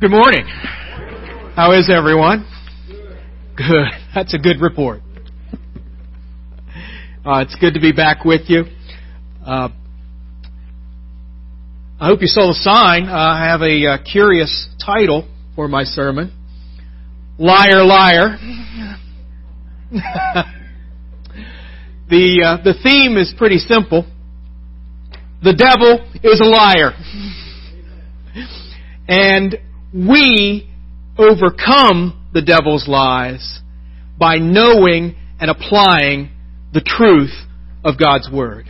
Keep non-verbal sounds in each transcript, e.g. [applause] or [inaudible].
Good morning. How is everyone? Good. That's a good report. Uh, it's good to be back with you. Uh, I hope you saw the sign. Uh, I have a uh, curious title for my sermon. Liar, liar. [laughs] the, uh, the theme is pretty simple. The devil is a liar. And we overcome the devil's lies by knowing and applying the truth of God's Word.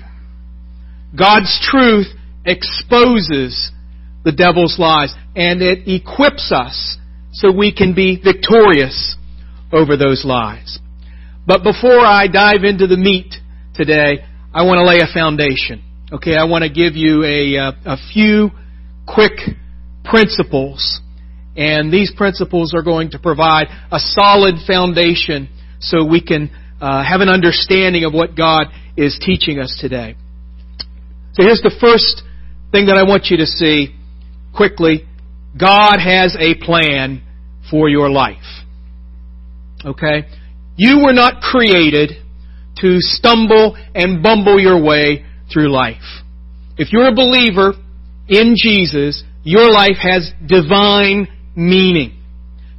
God's truth exposes the devil's lies and it equips us so we can be victorious over those lies. But before I dive into the meat today, I want to lay a foundation. Okay, I want to give you a, uh, a few quick principles and these principles are going to provide a solid foundation so we can uh, have an understanding of what God is teaching us today. So here's the first thing that I want you to see quickly. God has a plan for your life. Okay? You were not created to stumble and bumble your way through life. If you're a believer in Jesus, your life has divine meaning.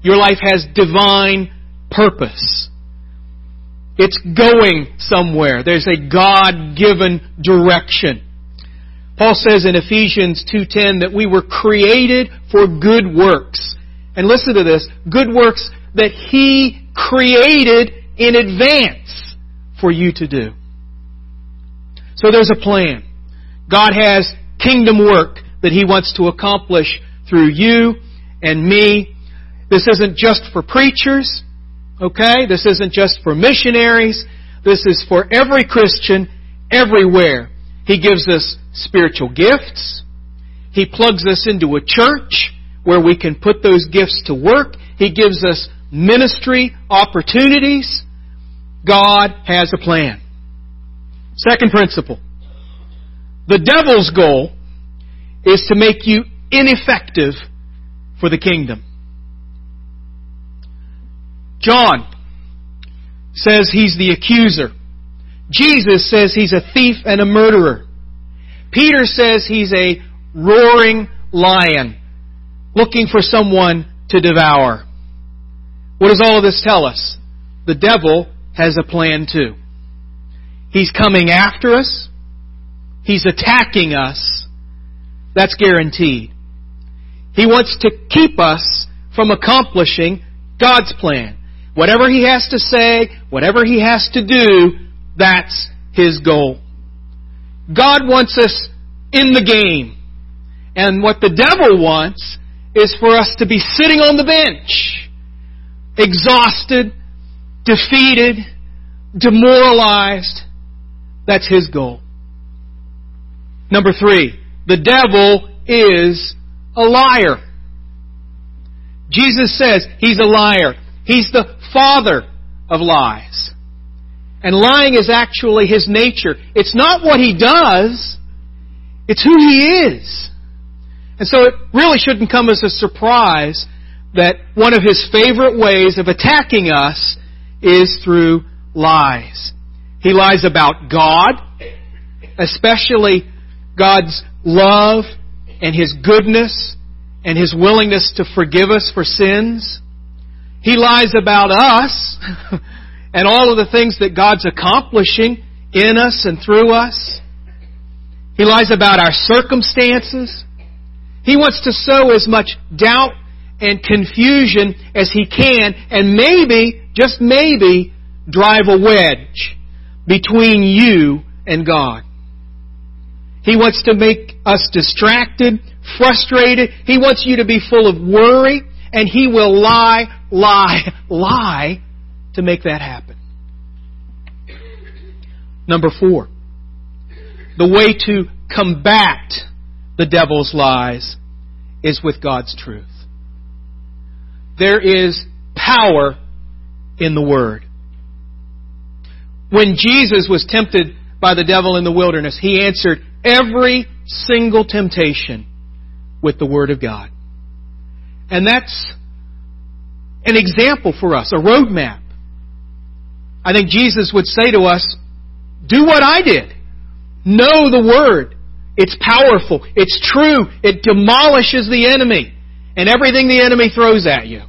Your life has divine purpose. It's going somewhere. There's a God-given direction. Paul says in Ephesians 2:10 that we were created for good works. And listen to this, good works that he created in advance for you to do. So there's a plan. God has kingdom work that he wants to accomplish through you and me. This isn't just for preachers, okay? This isn't just for missionaries. This is for every Christian everywhere. He gives us spiritual gifts. He plugs us into a church where we can put those gifts to work. He gives us ministry opportunities. God has a plan. Second principle. The devil's goal is to make you ineffective for the kingdom. John says he's the accuser. Jesus says he's a thief and a murderer. Peter says he's a roaring lion looking for someone to devour. What does all of this tell us? The devil has a plan too. He's coming after us. He's attacking us. That's guaranteed. He wants to keep us from accomplishing God's plan. Whatever He has to say, whatever He has to do, that's His goal. God wants us in the game. And what the devil wants is for us to be sitting on the bench, exhausted, defeated, demoralized. That's his goal. Number three, the devil is a liar. Jesus says he's a liar. He's the father of lies. And lying is actually his nature. It's not what he does, it's who he is. And so it really shouldn't come as a surprise that one of his favorite ways of attacking us is through lies. He lies about God, especially God's love and His goodness and His willingness to forgive us for sins. He lies about us [laughs] and all of the things that God's accomplishing in us and through us. He lies about our circumstances. He wants to sow as much doubt and confusion as he can and maybe, just maybe, drive a wedge between you and God. He wants to make us distracted, frustrated. He wants you to be full of worry, and He will lie, lie, [laughs] lie to make that happen. Number four, the way to combat the devil's lies is with God's truth. There is power in the Word. When Jesus was tempted by the devil in the wilderness, he answered every single temptation with the Word of God. And that's an example for us, a roadmap. I think Jesus would say to us, do what I did. Know the Word. It's powerful. It's true. It demolishes the enemy and everything the enemy throws at you.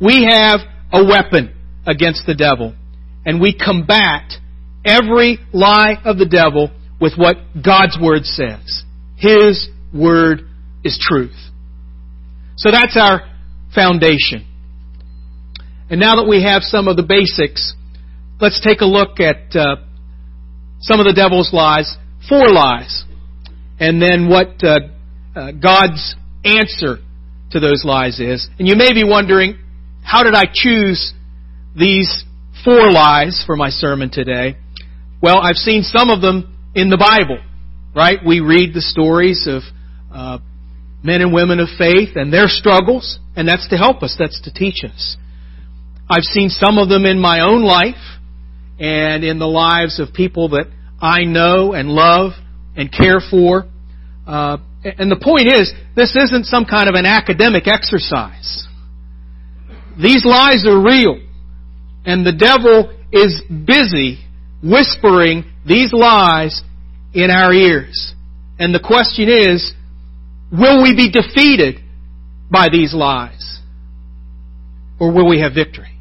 We have a weapon against the devil and we combat every lie of the devil with what God's Word says. His Word is truth. So that's our foundation. And now that we have some of the basics, let's take a look at uh, some of the devil's lies, four lies, and then what uh, uh, God's answer to those lies is. And you may be wondering, how did I choose these four lies for my sermon today? Well, I've seen some of them in the Bible, right? We read the stories of uh, men and women of faith and their struggles, and that's to help us, that's to teach us. I've seen some of them in my own life and in the lives of people that I know and love and care for. Uh, and the point is, this isn't some kind of an academic exercise. These lies are real. And the devil is busy whispering these lies in our ears. And the question is, will we be defeated by these lies? Or will we have victory?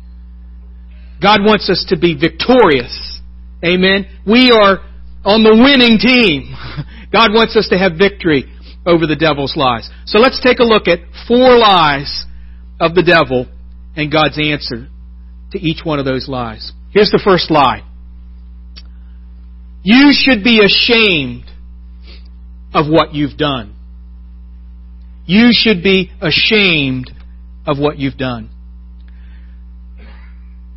God wants us to be victorious. Amen. We are on the winning team. [laughs] God wants us to have victory over the devil's lies. So let's take a look at four lies of the devil and God's answer to each one of those lies. Here's the first lie. You should be ashamed of what you've done. You should be ashamed of what you've done.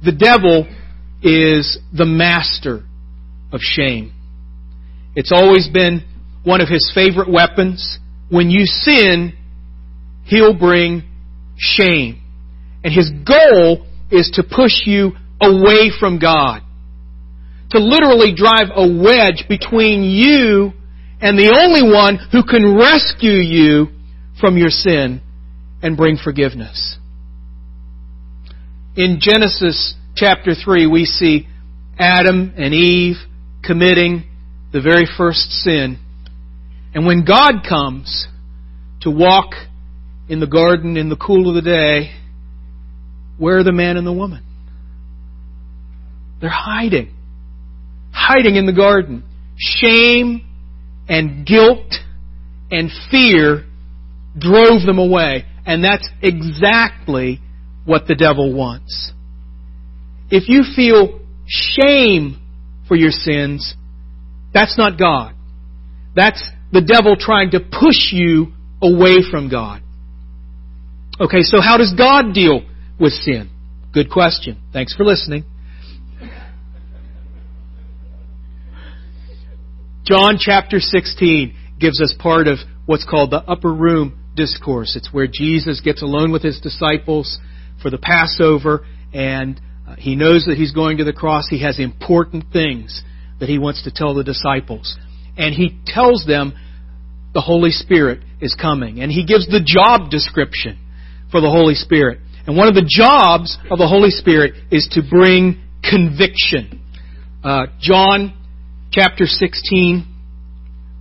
The devil is the master of shame. It's always been one of his favorite weapons. When you sin, he'll bring shame. And his goal is to push you away from God. To literally drive a wedge between you and the only one who can rescue you from your sin and bring forgiveness. In Genesis chapter 3, we see Adam and Eve committing the very first sin. And when God comes to walk in the garden in the cool of the day, where are the man and the woman? They're hiding. Hiding in the garden. Shame and guilt and fear drove them away. And that's exactly what the devil wants. If you feel shame for your sins, that's not God. That's the devil trying to push you away from God. Okay, so how does God deal with sin? Good question. Thanks for listening. John chapter 16 gives us part of what's called the upper room discourse. It's where Jesus gets alone with his disciples for the Passover and uh, he knows that he's going to the cross. He has important things that he wants to tell the disciples. And he tells them the Holy Spirit is coming. And he gives the job description for the Holy Spirit. And one of the jobs of the Holy Spirit is to bring conviction. Uh, John chapter 16,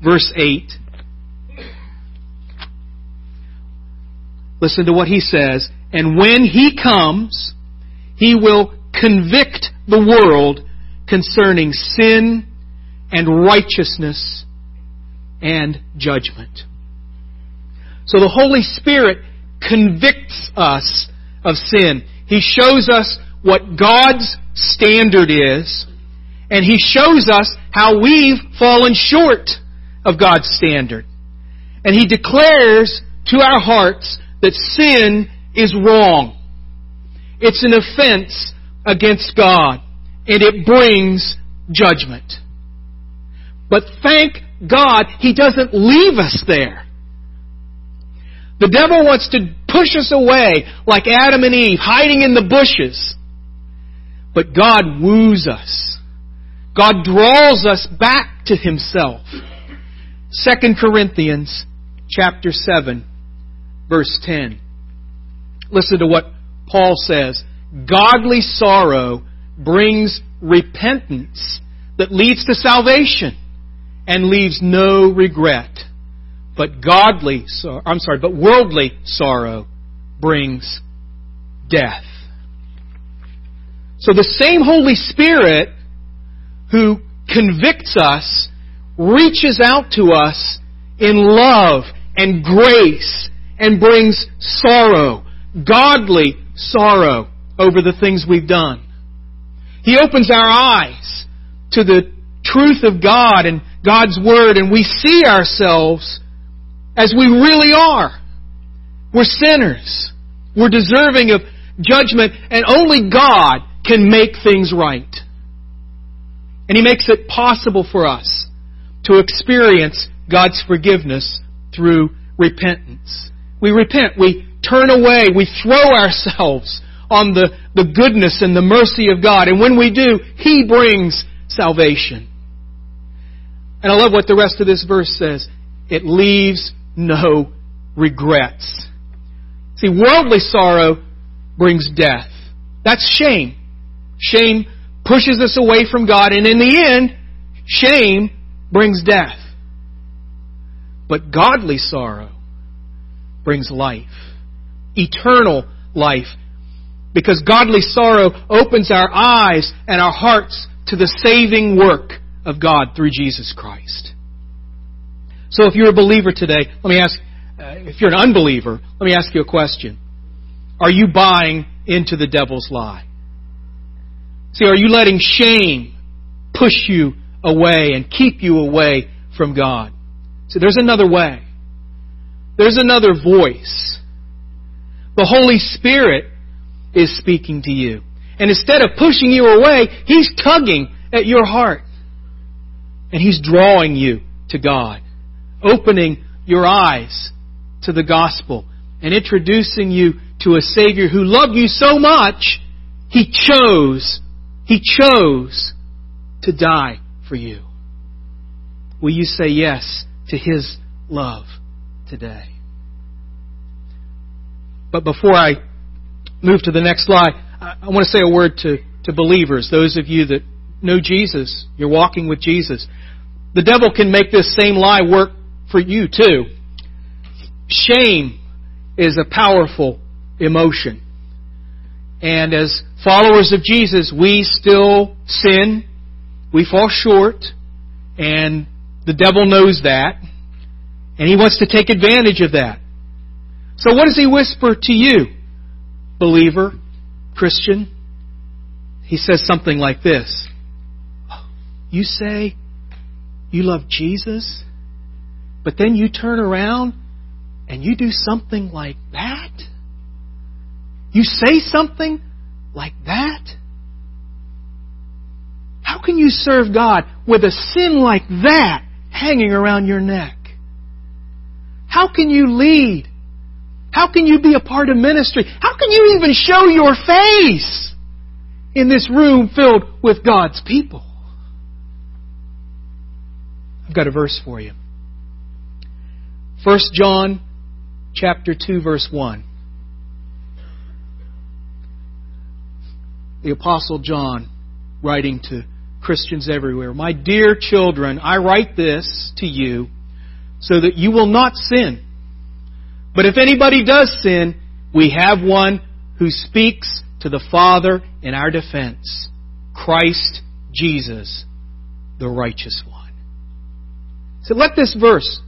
verse 8. Listen to what he says. And when he comes, he will convict the world concerning sin and righteousness and judgment. So the Holy Spirit convicts us of sin. He shows us what God's standard is, and He shows us how we've fallen short of God's standard. And He declares to our hearts that sin is wrong. It's an offense against God, and it brings judgment. But thank God, He doesn't leave us there. The devil wants to push us away like Adam and Eve, hiding in the bushes. But God woos us. God draws us back to Himself. 2 Corinthians chapter 7, verse 10. Listen to what Paul says. Godly sorrow brings repentance that leads to salvation and leaves no regret. But godly, I'm sorry, but worldly sorrow brings death. So the same Holy Spirit who convicts us reaches out to us in love and grace and brings sorrow, godly sorrow over the things we've done. He opens our eyes to the truth of God and God's Word and we see ourselves as we really are. We're sinners. We're deserving of judgment and only God can make things right. And He makes it possible for us to experience God's forgiveness through repentance. We repent, we turn away, we throw ourselves on the, the goodness and the mercy of God. And when we do, He brings salvation. And I love what the rest of this verse says. It leaves no regrets. See, worldly sorrow brings death. That's shame. Shame pushes us away from God, and in the end, shame brings death. But godly sorrow brings life, eternal life, because godly sorrow opens our eyes and our hearts to the saving work of God through Jesus Christ. So if you're a believer today, let me ask, uh, if you're an unbeliever, let me ask you a question. Are you buying into the devil's lie? See, are you letting shame push you away and keep you away from God? See, there's another way. There's another voice. The Holy Spirit is speaking to you. And instead of pushing you away, He's tugging at your heart. And He's drawing you to God, opening your eyes to the gospel, and introducing you to a Savior who loved you so much, He chose he chose to die for you. Will you say yes to His love today? But before I move to the next slide, I want to say a word to, to believers, those of you that know Jesus, you're walking with Jesus. The devil can make this same lie work for you too. Shame is a powerful emotion. And as followers of Jesus, we still sin. We fall short. And the devil knows that. And he wants to take advantage of that. So what does he whisper to you, believer, Christian? He says something like this. You say you love Jesus, but then you turn around and you do something like that? You say something like that? How can you serve God with a sin like that hanging around your neck? How can you lead? How can you be a part of ministry? How can you even show your face in this room filled with God's people? I've got a verse for you. 1 John chapter 2 verse 1. the Apostle John writing to Christians everywhere. My dear children, I write this to you so that you will not sin. But if anybody does sin, we have one who speaks to the Father in our defense Christ Jesus, the righteous one. So let this verse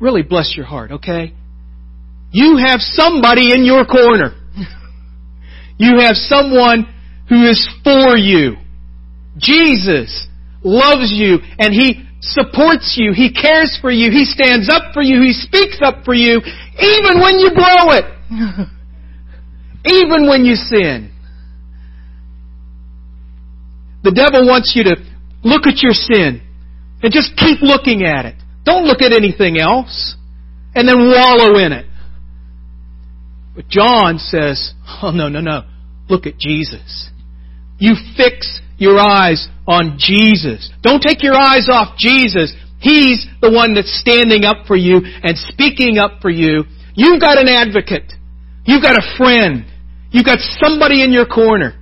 really bless your heart, okay? You have somebody in your corner. [laughs] You have someone who is for you. Jesus loves you and He supports you. He cares for you. He stands up for you. He speaks up for you even when you blow it. [laughs] even when you sin. The devil wants you to look at your sin and just keep looking at it. Don't look at anything else and then wallow in it. But John says, oh no, no, no. Look at Jesus. You fix your eyes on Jesus. Don't take your eyes off Jesus. He's the one that's standing up for you and speaking up for you. You've got an advocate You've got a friend. You've got somebody in your corner.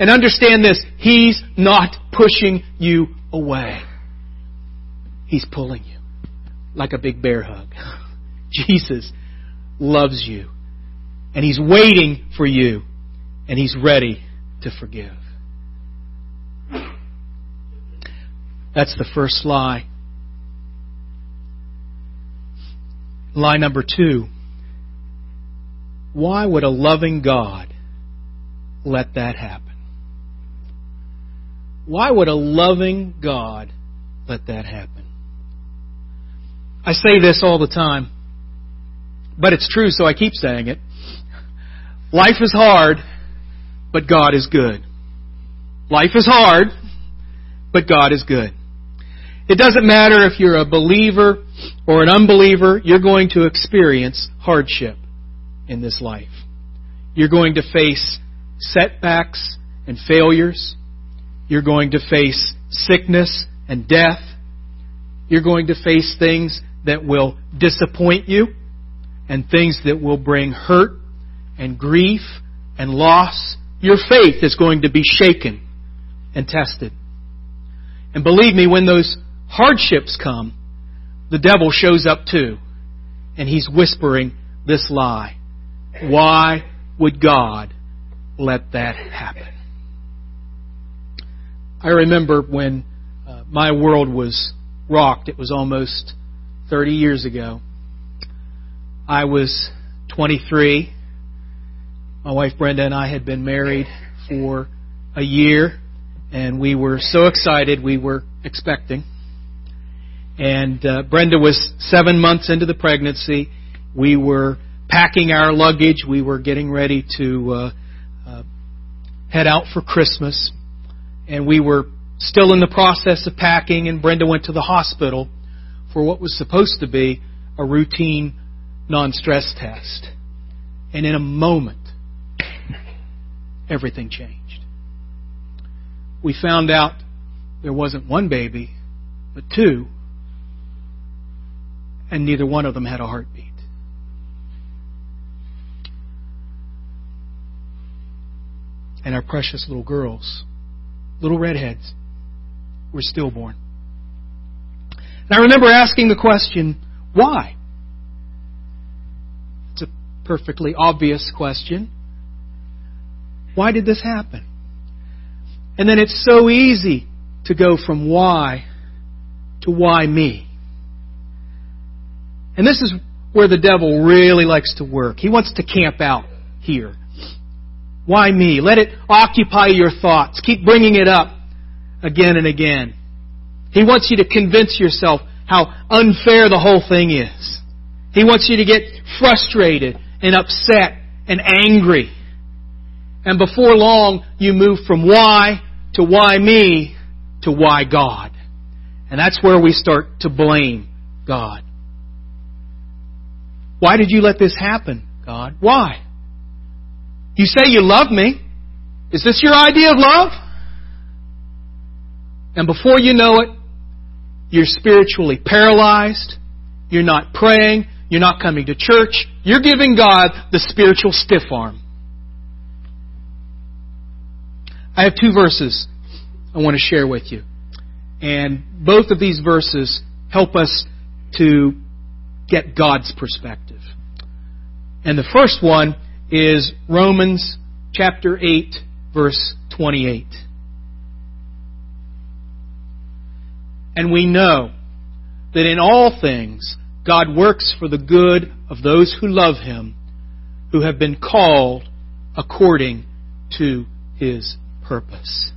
And understand this, He's not pushing you away. He's pulling you like a big bear hug. [laughs] Jesus loves you. And He's waiting for you. And He's ready to forgive. That's the first lie. Lie number two. Why would a loving God let that happen? Why would a loving God let that happen? I say this all the time, but it's true, so I keep saying it. Life is hard, but God is good. Life is hard, but God is good. It doesn't matter if you're a believer or an unbeliever, you're going to experience hardship in this life. You're going to face setbacks and failures. You're going to face sickness and death. You're going to face things that will disappoint you and things that will bring hurt and grief and loss. Your faith is going to be shaken and tested. And believe me, when those hardships come, the devil shows up too. And he's whispering this lie. Why would God let that happen? I remember when uh, my world was rocked. It was almost 30 years ago. I was 23. My wife Brenda and I had been married for a year, and we were so excited we were expecting. And uh, Brenda was seven months into the pregnancy. We were packing our luggage. We were getting ready to uh, uh, head out for Christmas. And we were still in the process of packing, and Brenda went to the hospital for what was supposed to be a routine non stress test. And in a moment, everything changed. We found out there wasn't one baby, but two and neither one of them had a heartbeat. And our precious little girls, little redheads, were stillborn. And I remember asking the question, why? It's a perfectly obvious question. Why did this happen? And then it's so easy to go from why to why me. And this is where the devil really likes to work. He wants to camp out here. Why me? Let it occupy your thoughts. Keep bringing it up again and again. He wants you to convince yourself how unfair the whole thing is. He wants you to get frustrated and upset and angry. And before long, you move from why to why me to why God. And that's where we start to blame God. Why did you let this happen, God? Why? You say you love me. Is this your idea of love? And before you know it, you're spiritually paralyzed. You're not praying. You're not coming to church. You're giving God the spiritual stiff arm. I have two verses I want to share with you. And both of these verses help us to get God's perspective. And the first one is Romans chapter 8, verse 28. And we know that in all things God works for the good of those who love Him, who have been called according to His purpose.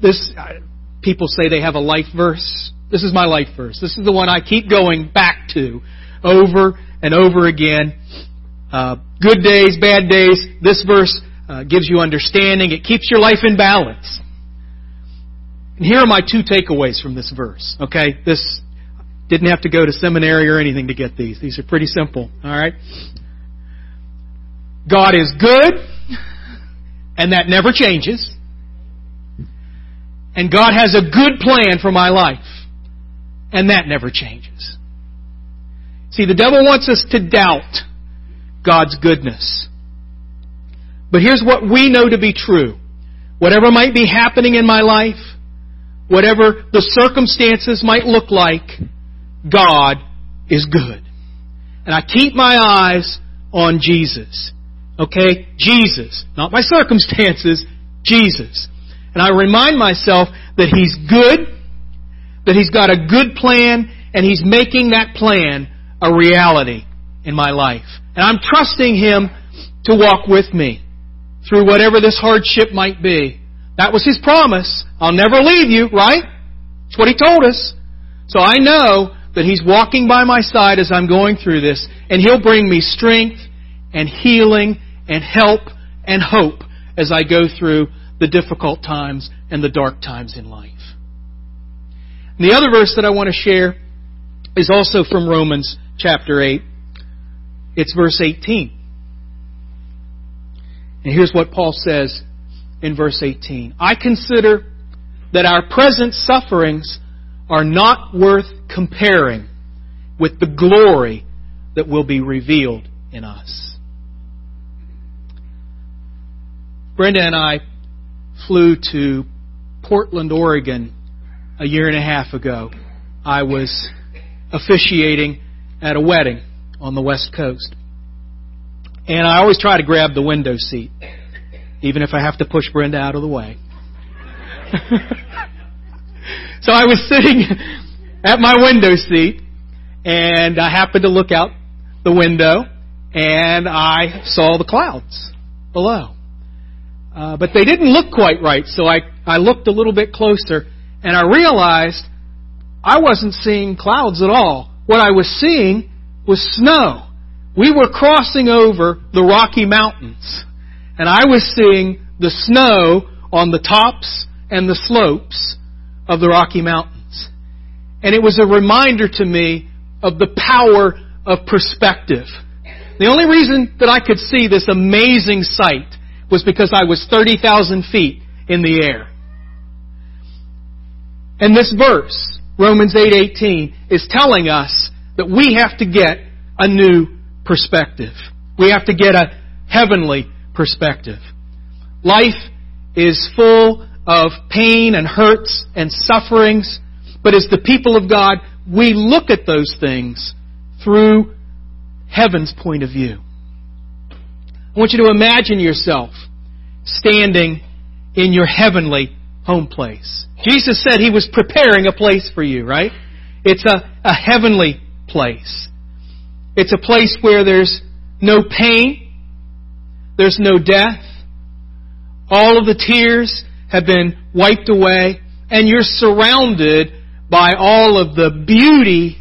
This, uh, people say they have a life verse. This is my life verse. This is the one I keep going back to over and over again. Uh, good days, bad days. This verse uh, gives you understanding. It keeps your life in balance. And here are my two takeaways from this verse. Okay, this didn't have to go to seminary or anything to get these. These are pretty simple. All right. God is good, and that never changes. And God has a good plan for my life, and that never changes. See, the devil wants us to doubt God's goodness. But here's what we know to be true. Whatever might be happening in my life, whatever the circumstances might look like, God is good. And I keep my eyes on Jesus. Okay? Jesus. Not my [laughs] circumstances, Jesus. And I remind myself that He's good, that He's got a good plan, and He's making that plan a reality in my life. And I'm trusting Him to walk with me through whatever this hardship might be. That was His promise. I'll never leave you, right? That's what He told us. So I know that He's walking by my side as I'm going through this, and He'll bring me strength and healing and help and hope as I go through the difficult times and the dark times in life. And the other verse that I want to share is also from Romans chapter 8. It's verse 18. And here's what Paul says in verse 18. I consider that our present sufferings are not worth comparing with the glory that will be revealed in us. Brenda and I flew to Portland, Oregon a year and a half ago. I was officiating at a wedding on the West Coast. And I always try to grab the window seat, even if I have to push Brenda out of the way. [laughs] so I was sitting at my window seat, and I happened to look out the window, and I saw the clouds below. Uh, but they didn't look quite right, so I, I looked a little bit closer, and I realized I wasn't seeing clouds at all. What I was seeing was snow. We were crossing over the Rocky Mountains, and I was seeing the snow on the tops and the slopes of the Rocky Mountains. And it was a reminder to me of the power of perspective. The only reason that I could see this amazing sight was because I was 30,000 feet in the air. And this verse, Romans 8:18, is telling us that we have to get a new perspective. We have to get a heavenly perspective. Life is full of pain and hurts and sufferings, but as the people of God, we look at those things through heaven's point of view. I want you to imagine yourself standing in your heavenly home place. Jesus said he was preparing a place for you, right? It's a, a heavenly place. It's a place where there's no pain, there's no death, all of the tears have been wiped away, and you're surrounded by all of the beauty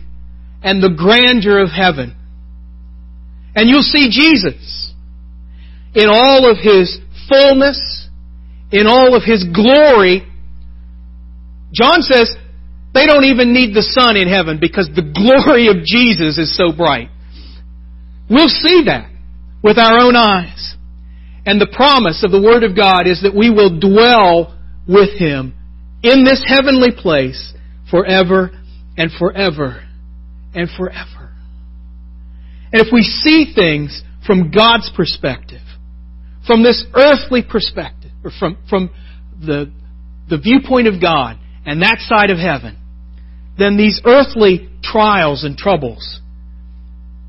and the grandeur of heaven. And you'll see Jesus in all of His fullness, in all of His glory. John says they don't even need the sun in heaven because the glory of Jesus is so bright. We'll see that with our own eyes. And the promise of the Word of God is that we will dwell with Him in this heavenly place forever and forever and forever. And if we see things from God's perspective, from this earthly perspective, or from, from the, the viewpoint of God and that side of heaven, then these earthly trials and troubles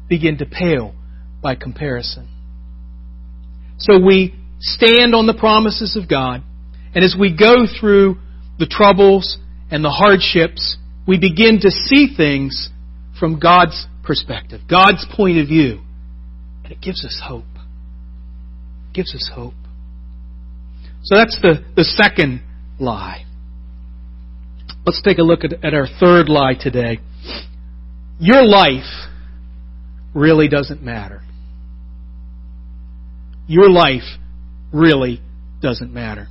begin to pale by comparison. So we stand on the promises of God, and as we go through the troubles and the hardships, we begin to see things from God's perspective, God's point of view. And it gives us hope. It gives us hope. So that's the, the second lie. Let's take a look at, at our third lie today. Your life really doesn't matter. Your life really doesn't matter.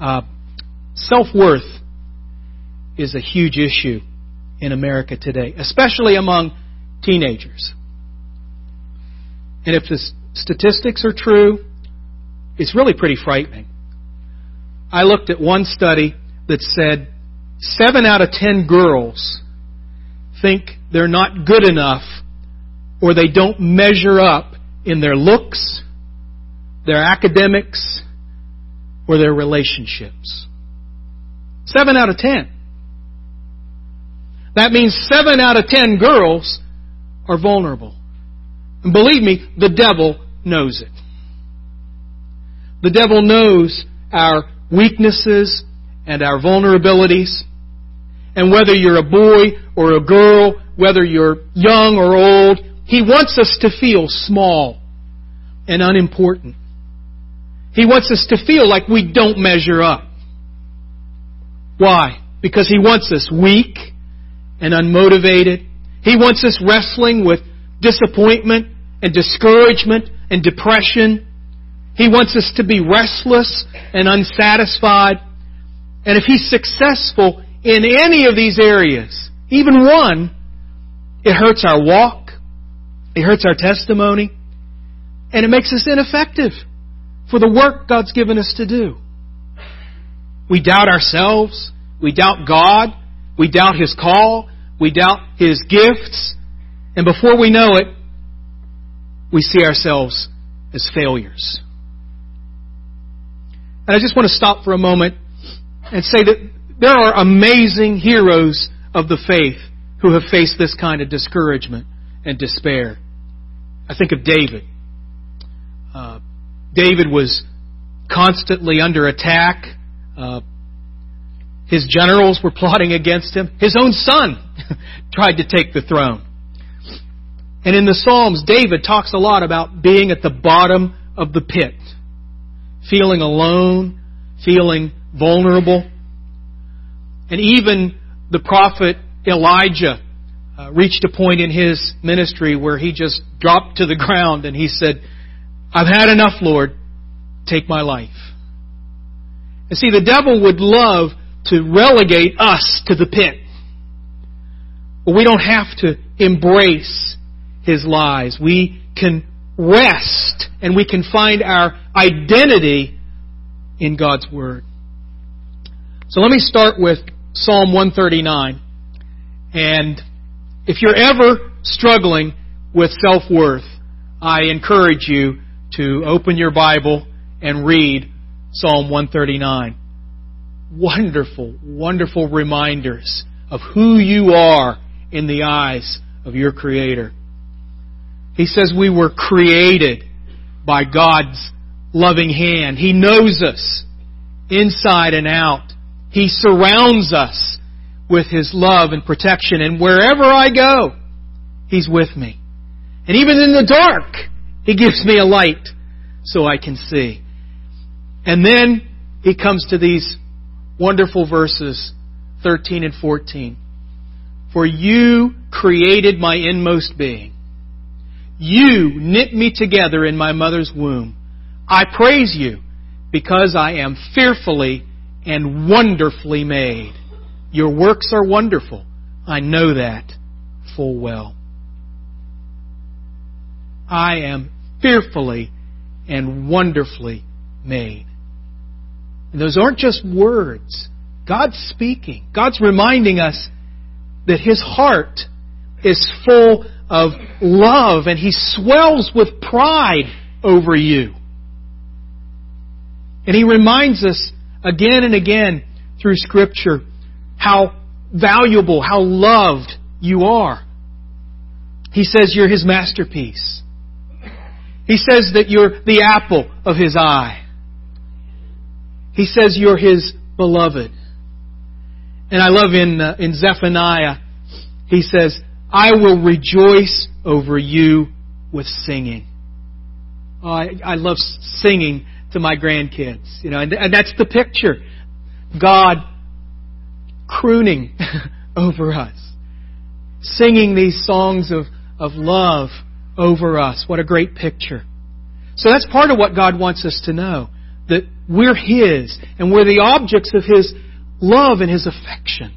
Uh, Self worth is a huge issue in America today, especially among teenagers. And if the statistics are true, it's really pretty frightening. I looked at one study that said seven out of ten girls think they're not good enough or they don't measure up in their looks, their academics, or their relationships. Seven out of ten. That means seven out of ten girls are vulnerable. And believe me, the devil knows it. The devil knows our weaknesses and our vulnerabilities. And whether you're a boy or a girl, whether you're young or old, he wants us to feel small and unimportant. He wants us to feel like we don't measure up. Why? Because he wants us weak and unmotivated. He wants us wrestling with disappointment and discouragement and depression. He wants us to be restless and unsatisfied. And if he's successful in any of these areas, even one, it hurts our walk, it hurts our testimony, and it makes us ineffective for the work God's given us to do. We doubt ourselves, we doubt God, we doubt His call, we doubt His gifts, and before we know it, we see ourselves as failures. And I just want to stop for a moment and say that there are amazing heroes of the faith who have faced this kind of discouragement and despair. I think of David. Uh, David was constantly under attack. Uh, his generals were plotting against him. His own son [laughs] tried to take the throne. And in the Psalms, David talks a lot about being at the bottom of the pit, feeling alone, feeling vulnerable. And even the prophet Elijah uh, reached a point in his ministry where he just dropped to the [laughs] ground and he said, I've had enough, Lord. Take my life. And see, the devil would love to relegate us to the pit. But we don't have to embrace his lies. We can rest and we can find our identity in God's Word. So let me start with Psalm 139. And if you're ever struggling with self-worth, I encourage you to open your Bible and read Psalm 139. Wonderful, wonderful reminders of who you are in the eyes of your Creator. He says we were created by God's loving hand. He knows us inside and out. He surrounds us with His love and protection. And wherever I go, He's with me. And even in the dark, He gives me a light so I can see. And then He comes to these wonderful verses 13 and 14. For you created my inmost being. You knit me together in my mother's womb. I praise you because I am fearfully and wonderfully made. Your works are wonderful. I know that full well. I am fearfully and wonderfully made. And those aren't just words. God's speaking. God's reminding us that His heart is full of love and He swells with pride over you. And He reminds us again and again through Scripture how valuable, how loved you are. He says you're His masterpiece. He says that you're the apple of His eye. He says you're His beloved. And I love in, uh, in Zephaniah, he says, I will rejoice over you with singing. Oh, I, I love singing to my grandkids, you know, and, and that's the picture. God crooning [laughs] over us, singing these songs of, of love over us. What a great picture. So that's part of what God wants us to know that we're His and we're the objects of His love and His affection.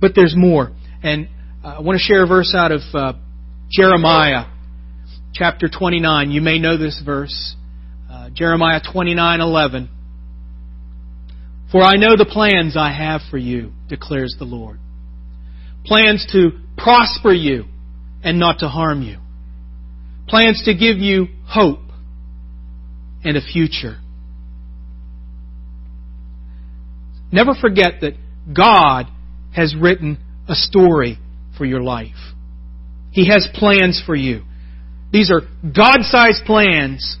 But there's more. And I want to share a verse out of uh, Jeremiah chapter 29. You may know this verse. Uh, Jeremiah 29:11. For I know the plans I have for you, declares the Lord. Plans to prosper you and not to harm you. Plans to give you hope and a future. Never forget that God has written a story for your life. He has plans for you. These are God sized plans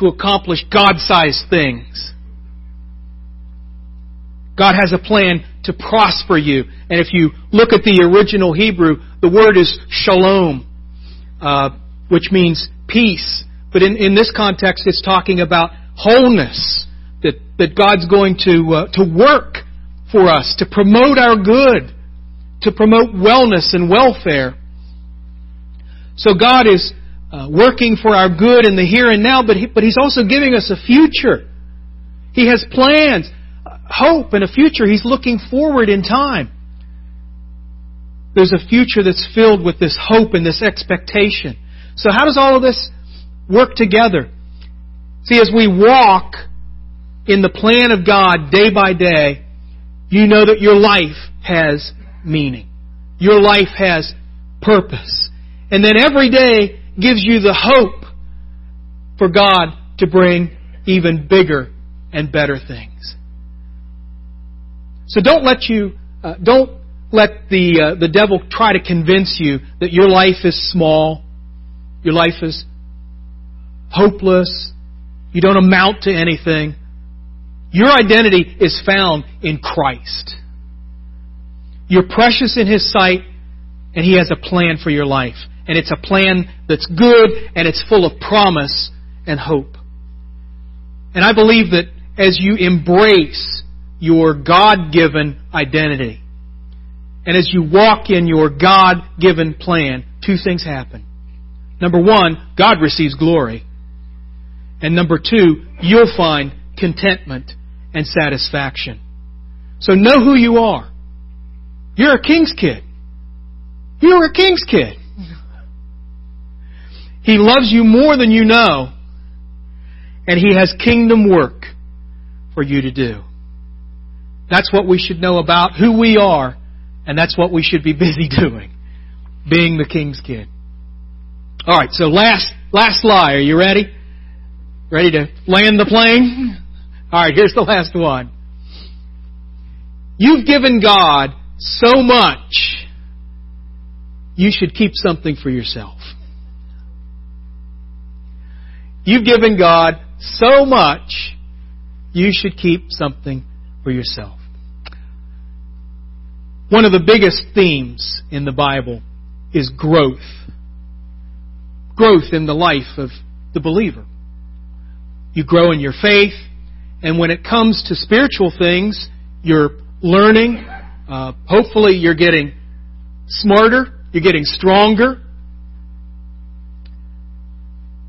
to accomplish God sized things. God has a plan to prosper you. And if you look at the original Hebrew, the word is shalom, uh, which means peace. But in, in this context, it's talking about wholeness, that, that God's going to, uh, to work for us, to promote our good, to promote wellness and welfare. So God is uh, working for our good in the here and now, but, he, but He's also giving us a future. He has plans, hope, and a future. He's looking forward in time. There's a future that's filled with this hope and this expectation. So how does all of this work together? See, as we walk in the plan of God day by day, you know that your life has meaning. Your life has purpose. And then every day gives you the hope for God to bring even bigger and better things. So don't let you, uh, don't let the, uh, the devil try to convince you that your life is small, your life is hopeless, you don't amount to anything. Your identity is found in Christ. You're precious in His sight, and He has a plan for your life. And it's a plan that's good, and it's full of promise and hope. And I believe that as you embrace your God given identity, and as you walk in your God given plan, two things happen. Number one, God receives glory. And number two, you'll find contentment and satisfaction. So know who you are. You're a king's kid. You're a king's kid. He loves you more than you know. And He has kingdom work for you to do. That's what we should know about who we are, and that's what we should be [laughs] busy doing. Being the king's kid. Alright, so last, last lie. Are you ready? Ready to land the plane? [laughs] Alright, here's the last one. You've given God so much, you should keep something for yourself. You've given God so much, you should keep something for yourself. One of the biggest themes in the Bible is growth. Growth in the life of the believer. You grow in your faith, and when it comes to spiritual things, you're learning. Uh, hopefully, you're getting smarter, you're getting stronger.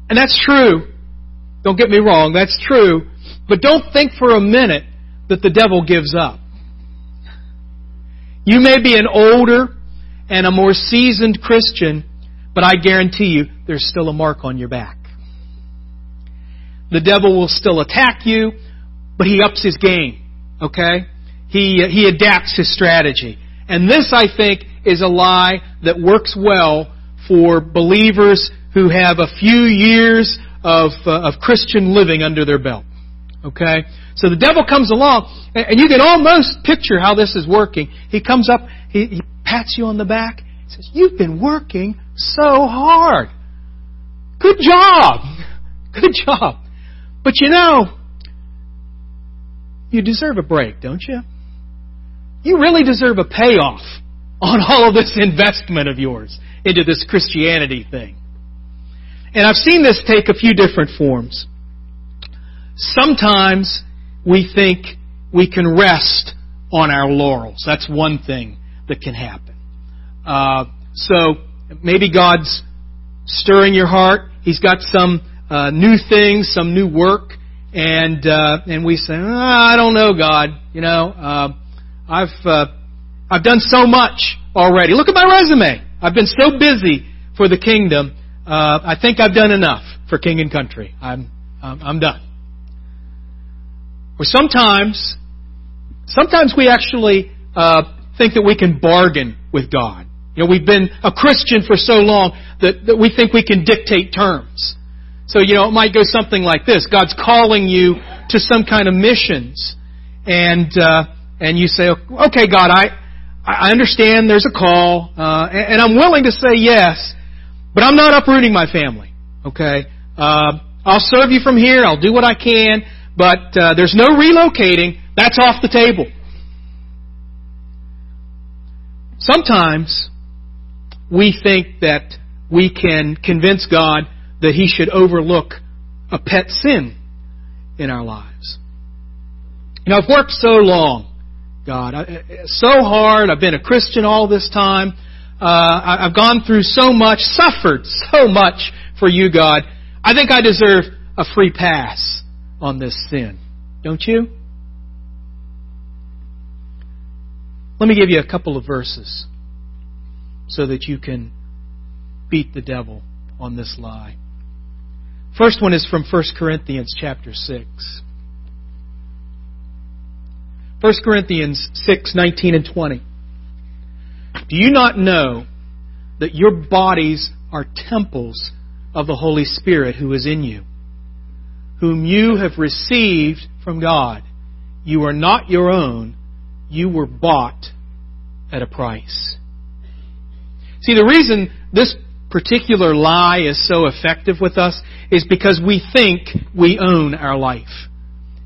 And that's true. Don't get me wrong, that's true. But don't think for a minute that the devil gives up. You may be an older and a more seasoned Christian, but I guarantee you there's still a mark on your back. The devil will still attack you, but he ups his game. Okay? He, he adapts his strategy. And this, I think, is a lie that works well for believers who have a few years of, uh, of Christian living under their belt. Okay? So the devil comes along, and you can almost picture how this is working. He comes up, he, he pats you on the back, says, You've been working so hard. Good job. [laughs] Good job. But you know, you deserve a break, don't you? You really deserve a payoff on all of this investment of yours into this Christianity thing. And I've seen this take a few different forms. Sometimes we think we can rest on our laurels. That's one thing that can happen. Uh, so maybe God's stirring your heart. He's got some uh, new things, some new work, and uh, and we say, oh, I don't know, God. You know, uh, I've uh, I've done so much already. Look at my resume. I've been so busy for the kingdom uh, I think I've done enough for king and country. I'm, I'm, I'm done. Or sometimes, sometimes we actually uh, think that we can bargain with God. You know, we've been a Christian for so long that, that we think we can dictate terms. So, you know, it might go something like this. God's calling you to some kind of missions. And, uh, and you say, okay, God, I, I understand there's a call, uh, and, and I'm willing to say yes, but I'm not uprooting my family. Okay? Uh, I'll serve you from here. I'll do what I can, but uh, there's no relocating. That's off the table. Sometimes we think that we can convince God that He should overlook a pet sin in our lives. Know, I've worked so long, God, so hard. I've been a Christian all this time. Uh, I've gone through so much, suffered so much for you, God. I think I deserve a free pass on this sin. Don't you? Let me give you a couple of verses so that you can beat the devil on this lie. First one is from 1 Corinthians chapter 6. 1 Corinthians 6, 19 and 20. Do you not know that your bodies are temples of the Holy Spirit who is in you, whom you have received from God? You are not your own, you were bought at a price. See, the reason this particular lie is so effective with us is because we think we own our life.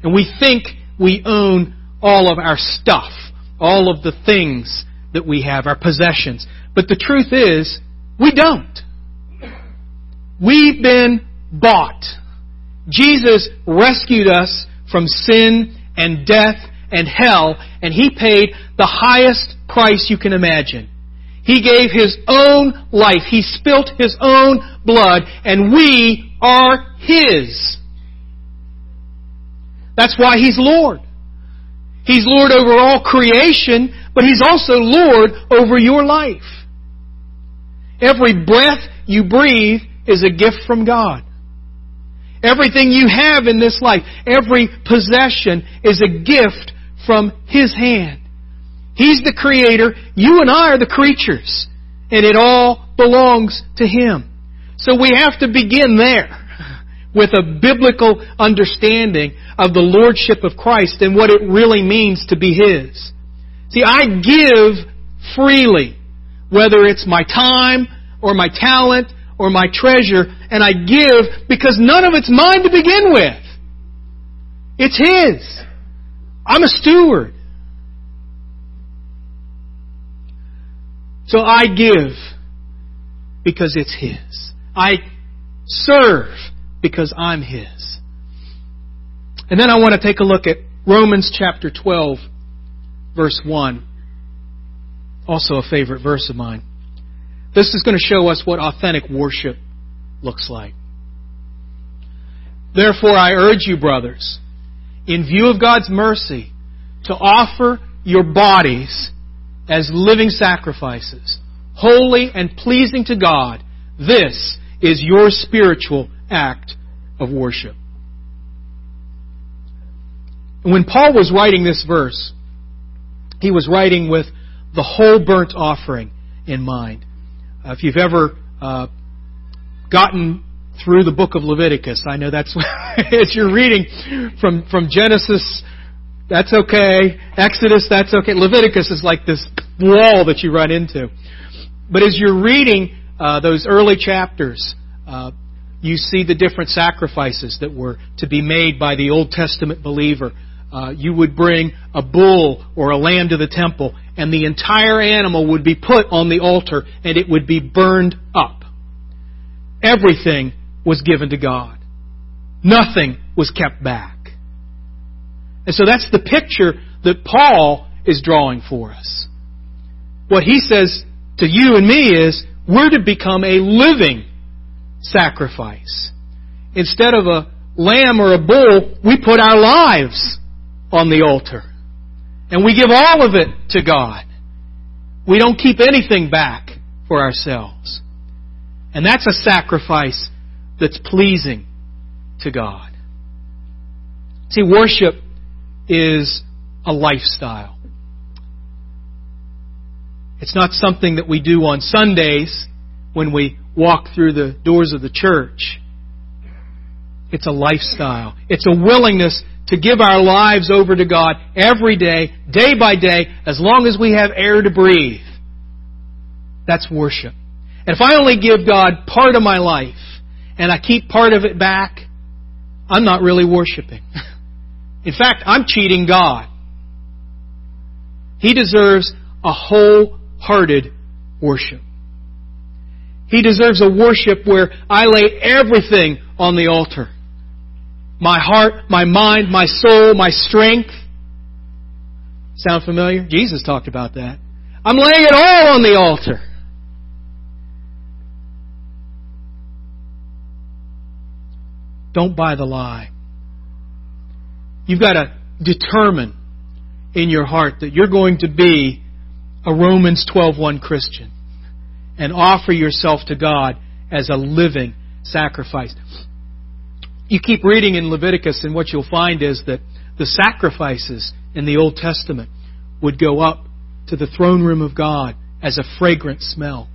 And we think we own all of our stuff, all of the things that we have, our possessions. But the truth is, we don't. We've been bought. Jesus rescued us from sin and death and hell, and He paid the highest price you can imagine. He gave His own life. He spilt His own blood, and we are His. That's why He's Lord. He's Lord over all creation, but He's also Lord over your life. Every breath you breathe is a gift from God. Everything you have in this life, every possession is a gift from His hand. He's the creator. You and I are the creatures. And it all belongs to Him. So we have to begin there with a biblical understanding of the Lordship of Christ and what it really means to be His. See, I give freely, whether it's my time or my talent or my treasure, and I give because none of it's mine to begin with. It's His. I'm a steward. So I give because it's His. I serve because I'm His. And then I want to take a look at Romans chapter 12, verse 1. Also a favorite verse of mine. This is going to show us what authentic worship looks like. Therefore, I urge you, brothers, in view of God's mercy, to offer your bodies as living sacrifices, holy and pleasing to God. This is your spiritual act of worship. When Paul was writing this verse, he was writing with the whole burnt offering in mind. Uh, if you've ever uh, gotten through the book of Leviticus, I know that's [laughs] as you're reading from from Genesis, that's okay. Exodus, that's okay. Leviticus is like this wall that you run into. But as you're reading uh, those early chapters, uh, you see the different sacrifices that were to be made by the Old Testament believer. Uh, you would bring a bull or a lamb to the temple, and the entire animal would be put on the altar and it would be burned up. Everything was given to God. Nothing was kept back. And so that's the picture that Paul is drawing for us. What he says to you and me is we're to become a living sacrifice. Instead of a lamb or a bull, we put our lives on the altar. And we give all of it to God. We don't keep anything back for ourselves. And that's a sacrifice that's pleasing to God. See, worship is a lifestyle. It's not something that we do on Sundays when we walk through the doors of the church. It's a lifestyle. It's a willingness to give our lives over to God every day, day by day, as long as we have air to breathe. That's worship. And if I only give God part of my life and I keep part of it back, I'm not really worshiping. [laughs] In fact, I'm cheating God. He deserves a wholehearted worship. He deserves a worship where I lay everything on the altar my heart, my mind, my soul, my strength. Sound familiar? Jesus talked about that. I'm laying it all on the altar. Don't buy the lie. You've got to determine in your heart that you're going to be a Romans 12:1 Christian and offer yourself to God as a living sacrifice you keep reading in Leviticus, and what you'll find is that the sacrifices in the Old Testament would go up to the throne room of God as a fragrant smell.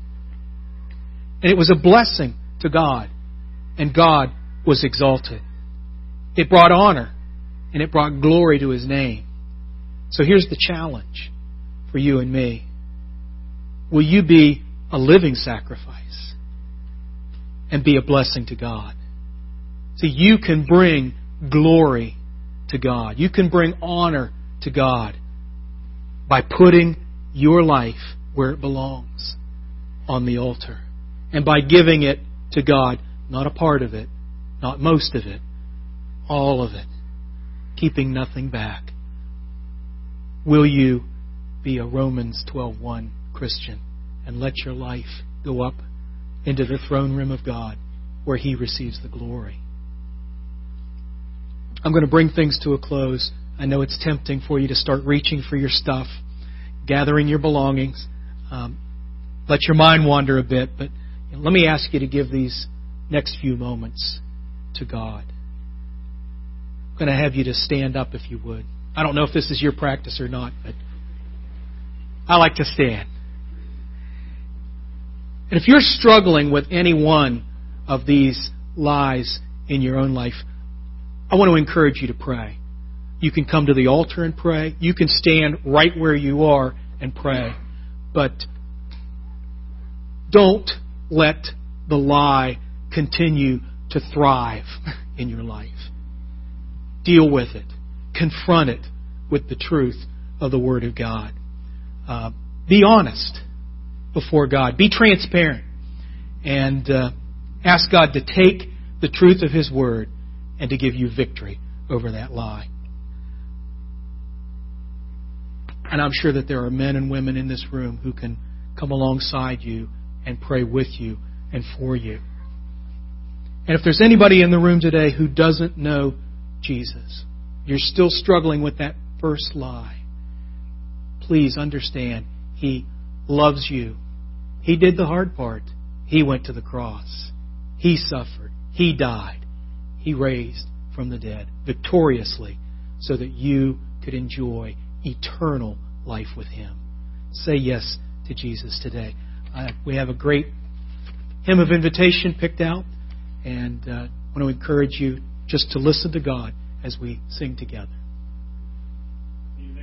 And it was a blessing to God, and God was exalted. It brought honor, and it brought glory to His name. So here's the challenge for you and me. Will you be a living sacrifice and be a blessing to God? See, you can bring glory to God. You can bring honor to God by putting your life where it belongs on the altar and by giving it to God, not a part of it, not most of it, all of it, keeping nothing back. Will you be a Romans 12:1 Christian and let your life go up into the throne room of God where he receives the glory? I'm going to bring things to a close. I know it's tempting for you to start reaching for your stuff, gathering your belongings. Um, let your mind wander a bit, but let me ask you to give these next few moments to God. I'm going to have you to stand up if you would. I don't know if this is your practice or not, but I like to stand. And if you're struggling with any one of these lies in your own life, I want to encourage you to pray. You can come to the altar and pray. You can stand right where you are and pray. But don't let the lie continue to thrive in your life. Deal with it. Confront it with the truth of the Word of God. Uh, be honest before God. Be transparent. And uh, ask God to take the truth of His Word and to give you victory over that lie. And I'm sure that there are men and women in this room who can come alongside you and pray with you and for you. And if there's anybody in the room today who doesn't know Jesus, you're still struggling with that first lie, please understand He loves you. He did the hard part. He went to the cross. He suffered. He died he raised from the dead victoriously so that you could enjoy eternal life with him. Say yes to Jesus today. Uh, we have a great hymn of invitation picked out, and uh, I want to encourage you just to listen to God as we sing together.